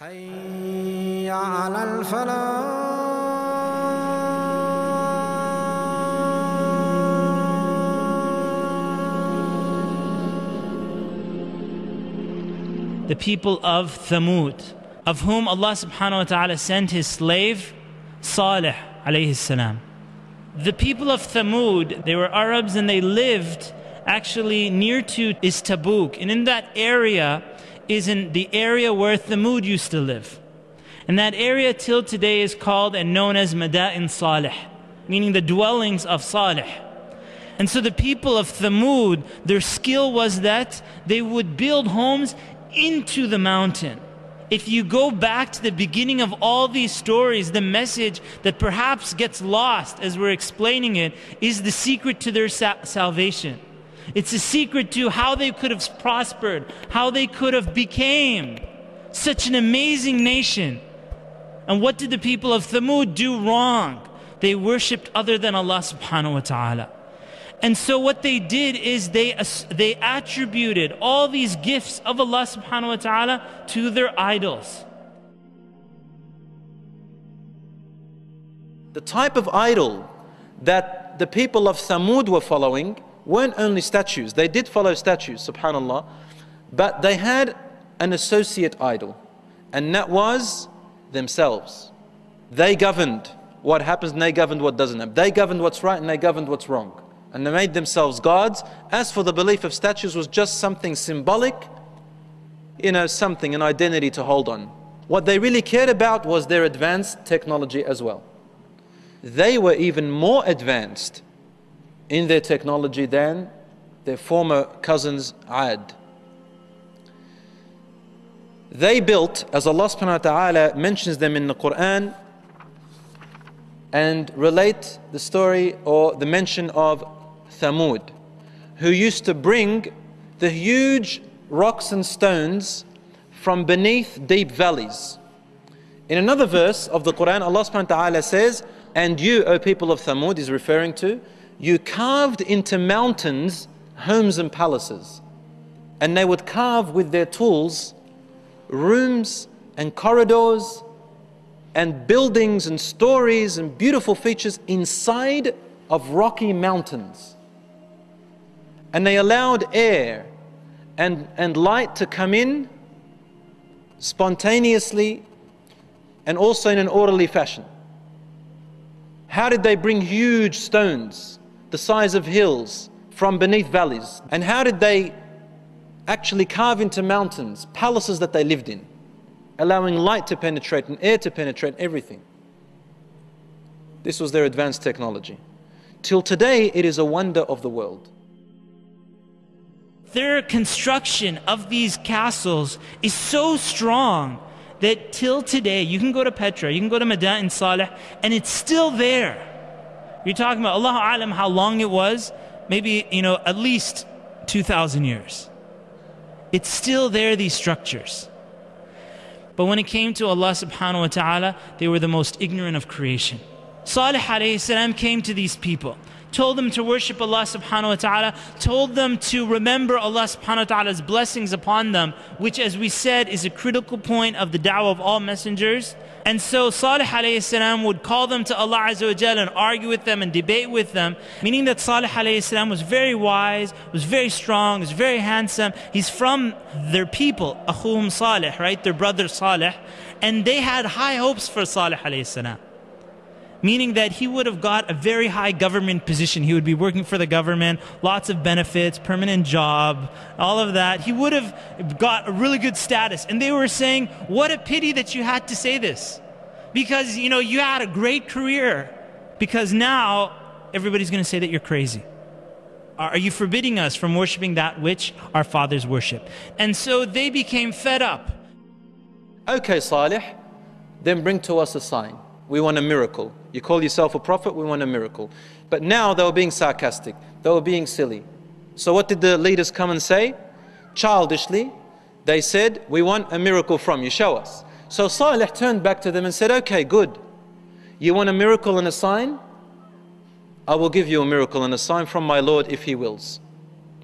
حي على الفلاح the people of Thamud, of whom Allah subhanahu wa ta'ala sent his slave Salih alayhi salam. The people of Thamud, they were Arabs and they lived actually near to is Tabuk. And in that area is in the area where Thamud used to live. And that area till today is called and known as Mada'in Salih, meaning the dwellings of Salih. And so the people of Thamud, their skill was that they would build homes into the mountain. If you go back to the beginning of all these stories, the message that perhaps gets lost as we're explaining it is the secret to their sa- salvation. It's a secret to how they could have prospered, how they could have became such an amazing nation. And what did the people of Thamud do wrong? They worshipped other than Allah subhanahu wa ta'ala. And so what they did is they, they attributed all these gifts of Allah subhanahu wa ta'ala to their idols. The type of idol that the people of Thamud were following weren't only statues. They did follow statues, subhanAllah, but they had an associate idol, and that was themselves. They governed what happens and they governed what doesn't happen. They governed what's right and they governed what's wrong and they made themselves gods. As for the belief of statues was just something symbolic, you know, something, an identity to hold on. What they really cared about was their advanced technology as well. They were even more advanced in their technology than their former cousins Ad. They built, as Allah subhanahu wa ta'ala mentions them in the Quran, and relate the story or the mention of Thamud, who used to bring the huge rocks and stones from beneath deep valleys. In another verse of the Quran, Allah subhanahu wa ta'ala says, And you, O people of Thamud, is referring to, you carved into mountains homes and palaces. And they would carve with their tools rooms and corridors and buildings and stories and beautiful features inside of rocky mountains and they allowed air and, and light to come in spontaneously and also in an orderly fashion. How did they bring huge stones, the size of hills, from beneath valleys? And how did they actually carve into mountains, palaces that they lived in, allowing light to penetrate and air to penetrate everything? This was their advanced technology. Till today, it is a wonder of the world their construction of these castles is so strong that till today, you can go to Petra, you can go to Mada'in Salih, and it's still there. You're talking about Allah Alam how long it was, maybe, you know, at least 2,000 years. It's still there, these structures. But when it came to Allah subhanahu wa ta'ala, they were the most ignorant of creation. Salih alayhi salam came to these people told them to worship Allah subhanahu wa ta'ala, told them to remember Allah subhanahu wa ta'ala's blessings upon them, which as we said is a critical point of the da'wah of all messengers. And so Salih alayhi salam would call them to Allah Azza wa and argue with them and debate with them, meaning that Salih alayhi salam was very wise, was very strong, was very handsome. He's from their people, Akhum Salih, right? Their brother Salih. And they had high hopes for Salih alayhi salam meaning that he would have got a very high government position. He would be working for the government, lots of benefits, permanent job, all of that. He would have got a really good status. And they were saying, What a pity that you had to say this. Because, you know, you had a great career. Because now everybody's going to say that you're crazy. Are you forbidding us from worshiping that which our fathers worship? And so they became fed up. Okay, Salih, then bring to us a sign. We want a miracle. You call yourself a prophet, we want a miracle. But now they were being sarcastic, they were being silly. So, what did the leaders come and say? Childishly, they said, We want a miracle from you, show us. So Salih turned back to them and said, Okay, good. You want a miracle and a sign? I will give you a miracle and a sign from my Lord if He wills.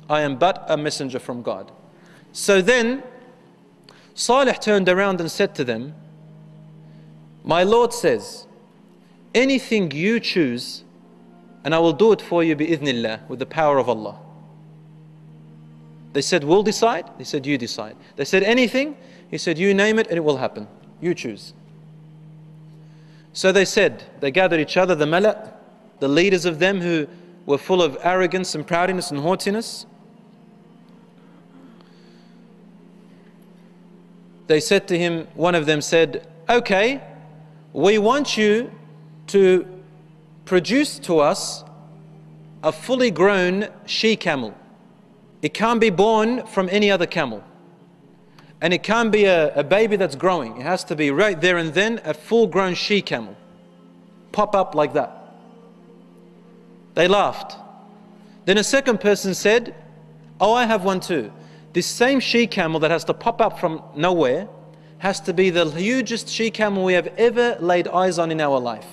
I am but a messenger from God. So then, Salih turned around and said to them, My Lord says, anything you choose, and I will do it for you bi'idhnillah, with the power of Allah. They said, We'll decide. He said, You decide. They said, Anything. He said, You name it and it will happen. You choose. So they said, They gathered each other, the mala, the leaders of them who were full of arrogance and proudness and haughtiness. They said to him, one of them said, Okay, we want you to produce to us a fully grown she camel. It can't be born from any other camel. And it can't be a, a baby that's growing. It has to be right there and then a full grown she camel. Pop up like that. They laughed. Then a second person said, Oh, I have one too. This same she camel that has to pop up from nowhere has to be the hugest she camel we have ever laid eyes on in our life.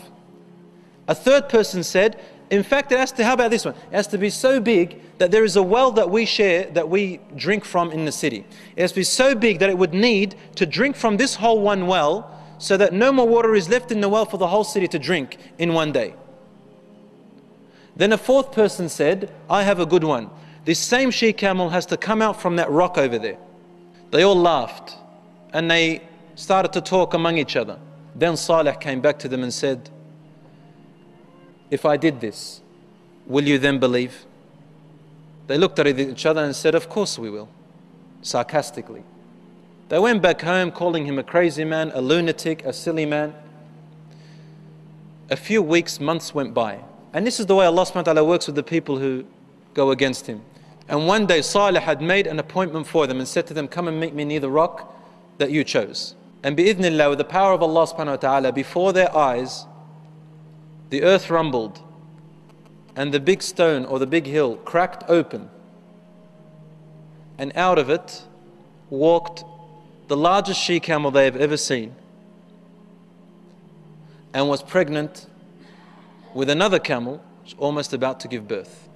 A third person said, in fact, it has to, how about this one? It has to be so big that there is a well that we share, that we drink from in the city. It has to be so big that it would need to drink from this whole one well so that no more water is left in the well for the whole city to drink in one day. Then a fourth person said, I have a good one. This same she camel has to come out from that rock over there. They all laughed and they started to talk among each other. Then Salih came back to them and said, if I did this, will you then believe? They looked at each other and said, Of course we will, sarcastically. They went back home calling him a crazy man, a lunatic, a silly man. A few weeks, months went by. And this is the way Allah subhanahu wa ta'ala works with the people who go against him. And one day Salih had made an appointment for them and said to them, Come and meet me near the rock that you chose. And bi'idhnillah, with the power of Allah subhanahu wa ta'ala, before their eyes, the earth rumbled and the big stone or the big hill cracked open and out of it walked the largest she camel they have ever seen and was pregnant with another camel almost about to give birth.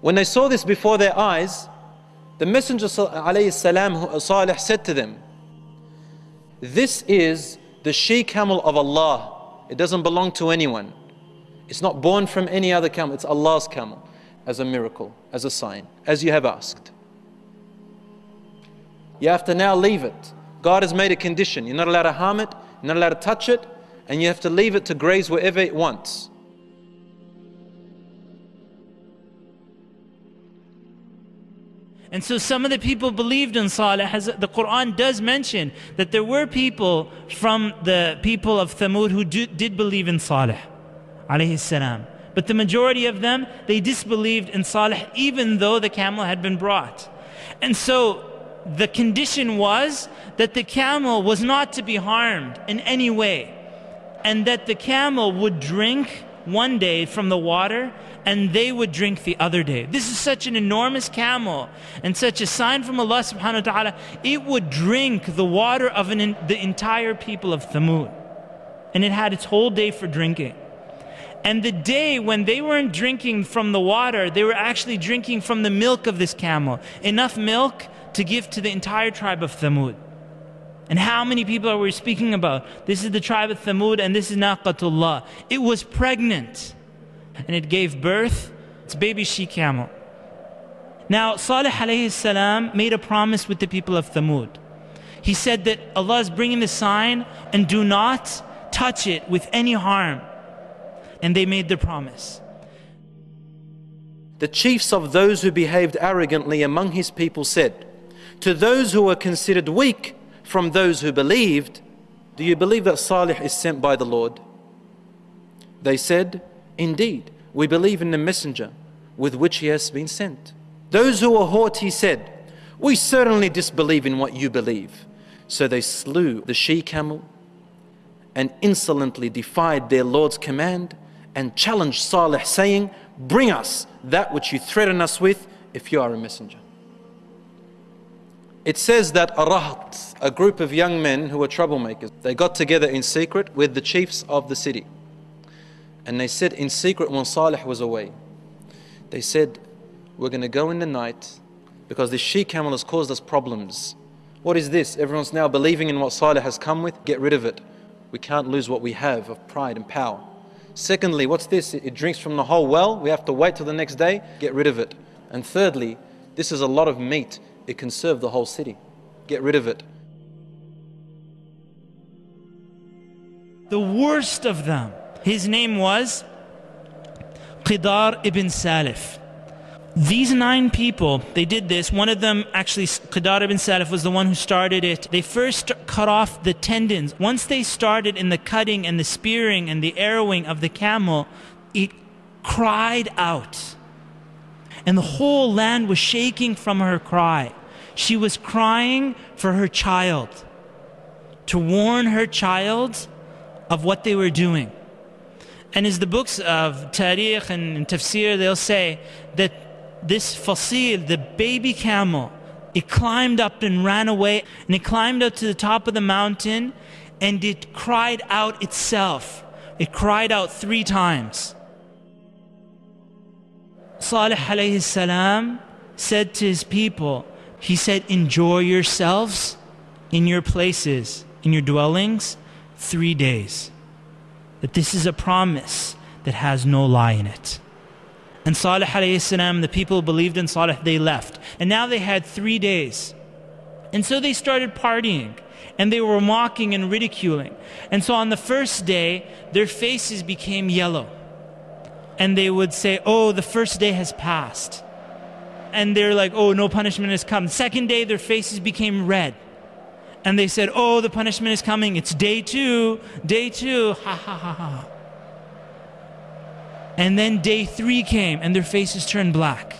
When they saw this before their eyes, the Messenger السلام, Salih said to them, This is the she camel of Allah it doesn't belong to anyone. It's not born from any other camel. It's Allah's camel as a miracle, as a sign, as you have asked. You have to now leave it. God has made a condition. You're not allowed to harm it, you're not allowed to touch it, and you have to leave it to graze wherever it wants. And so some of the people believed in Salih. The Quran does mention that there were people from the people of Thamud who do, did believe in Salih. But the majority of them, they disbelieved in Salih even though the camel had been brought. And so the condition was that the camel was not to be harmed in any way. And that the camel would drink one day from the water and they would drink the other day. This is such an enormous camel and such a sign from Allah subhanahu wa ta'ala. It would drink the water of an, the entire people of Thamud. And it had its whole day for drinking. And the day when they weren't drinking from the water, they were actually drinking from the milk of this camel. Enough milk to give to the entire tribe of Thamud. And how many people are we speaking about? This is the tribe of Thamud and this is Naqatullah. It was pregnant and it gave birth to baby she camel. Now, Salih alayhi salam made a promise with the people of Thamud. He said that Allah is bringing the sign and do not touch it with any harm. And they made the promise. The chiefs of those who behaved arrogantly among his people said, To those who were considered weak from those who believed, Do you believe that Salih is sent by the Lord? They said, Indeed, we believe in the messenger with which he has been sent. Those who were haughty said, We certainly disbelieve in what you believe. So they slew the she camel and insolently defied their Lord's command and challenged Salih, saying, Bring us that which you threaten us with if you are a messenger. It says that Arahat, a group of young men who were troublemakers, they got together in secret with the chiefs of the city. And they said in secret when Salih was away, they said, We're going to go in the night because this she camel has caused us problems. What is this? Everyone's now believing in what Salih has come with. Get rid of it. We can't lose what we have of pride and power. Secondly, what's this? It drinks from the whole well. We have to wait till the next day. Get rid of it. And thirdly, this is a lot of meat. It can serve the whole city. Get rid of it. The worst of them, his name was Qidar ibn Salif. These nine people, they did this. One of them, actually, Qidar ibn Salif was the one who started it. They first cut off the tendons. Once they started in the cutting and the spearing and the arrowing of the camel, it cried out. And the whole land was shaking from her cry. She was crying for her child, to warn her child of what they were doing. And as the books of Tarikh and Tafsir, they'll say that this fasil, the baby camel, it climbed up and ran away, and it climbed up to the top of the mountain, and it cried out itself. It cried out three times. Salih alayhi salam said to his people, he said, enjoy yourselves in your places, in your dwellings, three days. That this is a promise that has no lie in it. And Salih alayhi salam, the people believed in Salih, they left. And now they had three days. And so they started partying. And they were mocking and ridiculing. And so on the first day, their faces became yellow. And they would say, Oh, the first day has passed. And they're like, Oh, no punishment has come. Second day, their faces became red. And they said, Oh, the punishment is coming. It's day two. Day two. Ha ha ha ha. And then day three came and their faces turned black.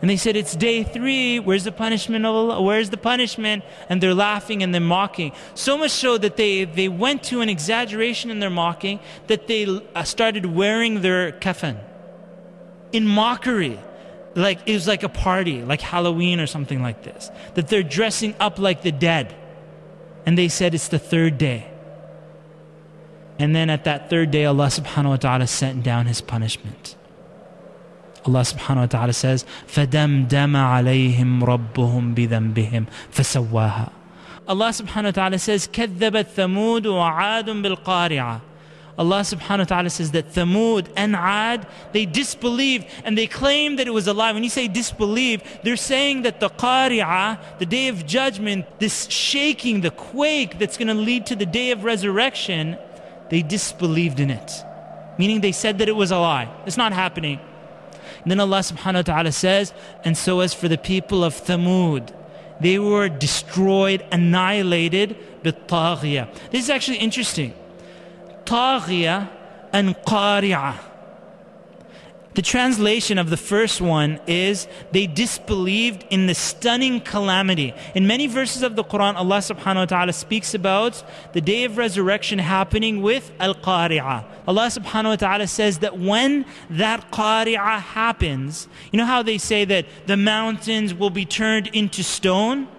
And they said, It's day three. Where's the punishment of Allah? Where's the punishment? And they're laughing and they're mocking. So much so that they, they went to an exaggeration in their mocking that they uh, started wearing their kafan in mockery Like it was like a party, like Halloween or something like this. That they're dressing up like the dead. And they said it's the third day. And then at that third day, Allah subhanahu wa ta'ala sent down His punishment. Allah subhanahu wa ta'ala says, فَدَمْدَمَ عَلَيْهِمْ رَبُّهُمْ بِذَنْبِهِمْ فَسَوَّاهَا Allah subhanahu wa ta'ala says, كَذَّبَتْ ثَمُودُ وَعَادٌ بِالْقَارِعَةِ Allah subhanahu wa ta'ala says that Thamud and Ad, they disbelieved and they claimed that it was a lie. When you say disbelieve, they're saying that the Qari'ah, the day of judgment, this shaking, the quake that's going to lead to the day of resurrection, they disbelieved in it. Meaning they said that it was a lie. It's not happening. And then Allah subhanahu wa ta'ala says, and so as for the people of Thamud, they were destroyed, annihilated, بالطاغية. This is actually interesting. طاغية and قارعة. The translation of the first one is they disbelieved in the stunning calamity. In many verses of the Quran, Allah subhanahu wa ta'ala speaks about the day of resurrection happening with Al Qari'ah. Allah subhanahu wa ta'ala says that when that Qari'ah happens, you know how they say that the mountains will be turned into stone?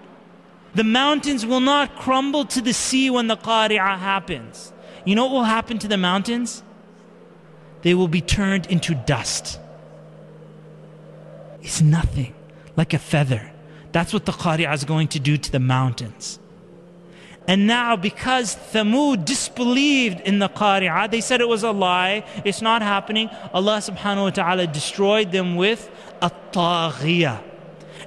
The mountains will not crumble to the sea when the Qari'ah happens. You know what will happen to the mountains? they will be turned into dust. It's nothing, like a feather. That's what the Qari'ah is going to do to the mountains. And now, because Thamud disbelieved in the Qari'ah, they said it was a lie, it's not happening. Allah subhanahu wa ta'ala destroyed them with a taghiyah.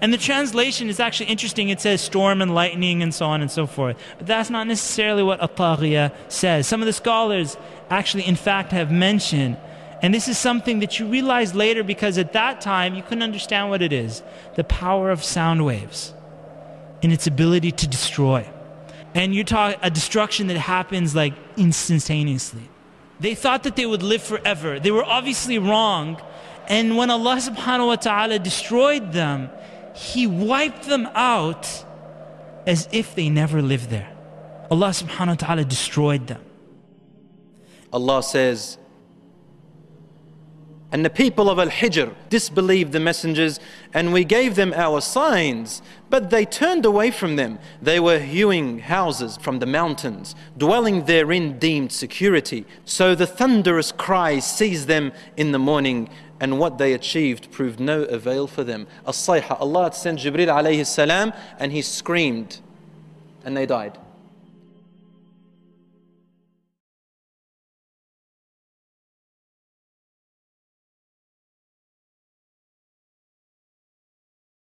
And the translation is actually interesting. It says storm and lightning and so on and so forth. But that's not necessarily what At-Taghiyah says. Some of the scholars actually, in fact, have mentioned, and this is something that you realize later because at that time you couldn't understand what it is the power of sound waves and its ability to destroy. And you're talking a destruction that happens like instantaneously. They thought that they would live forever. They were obviously wrong. And when Allah subhanahu wa ta'ala destroyed them, he wiped them out as if they never lived there. Allah subhanahu wa ta'ala destroyed them. Allah says, and the people of Al Hijr disbelieved the messengers, and we gave them our signs, but they turned away from them. They were hewing houses from the mountains, dwelling therein deemed security. So the thunderous cry seized them in the morning, and what they achieved proved no avail for them. As-sayha, Allah sent Jibril alayhi salam and he screamed and they died.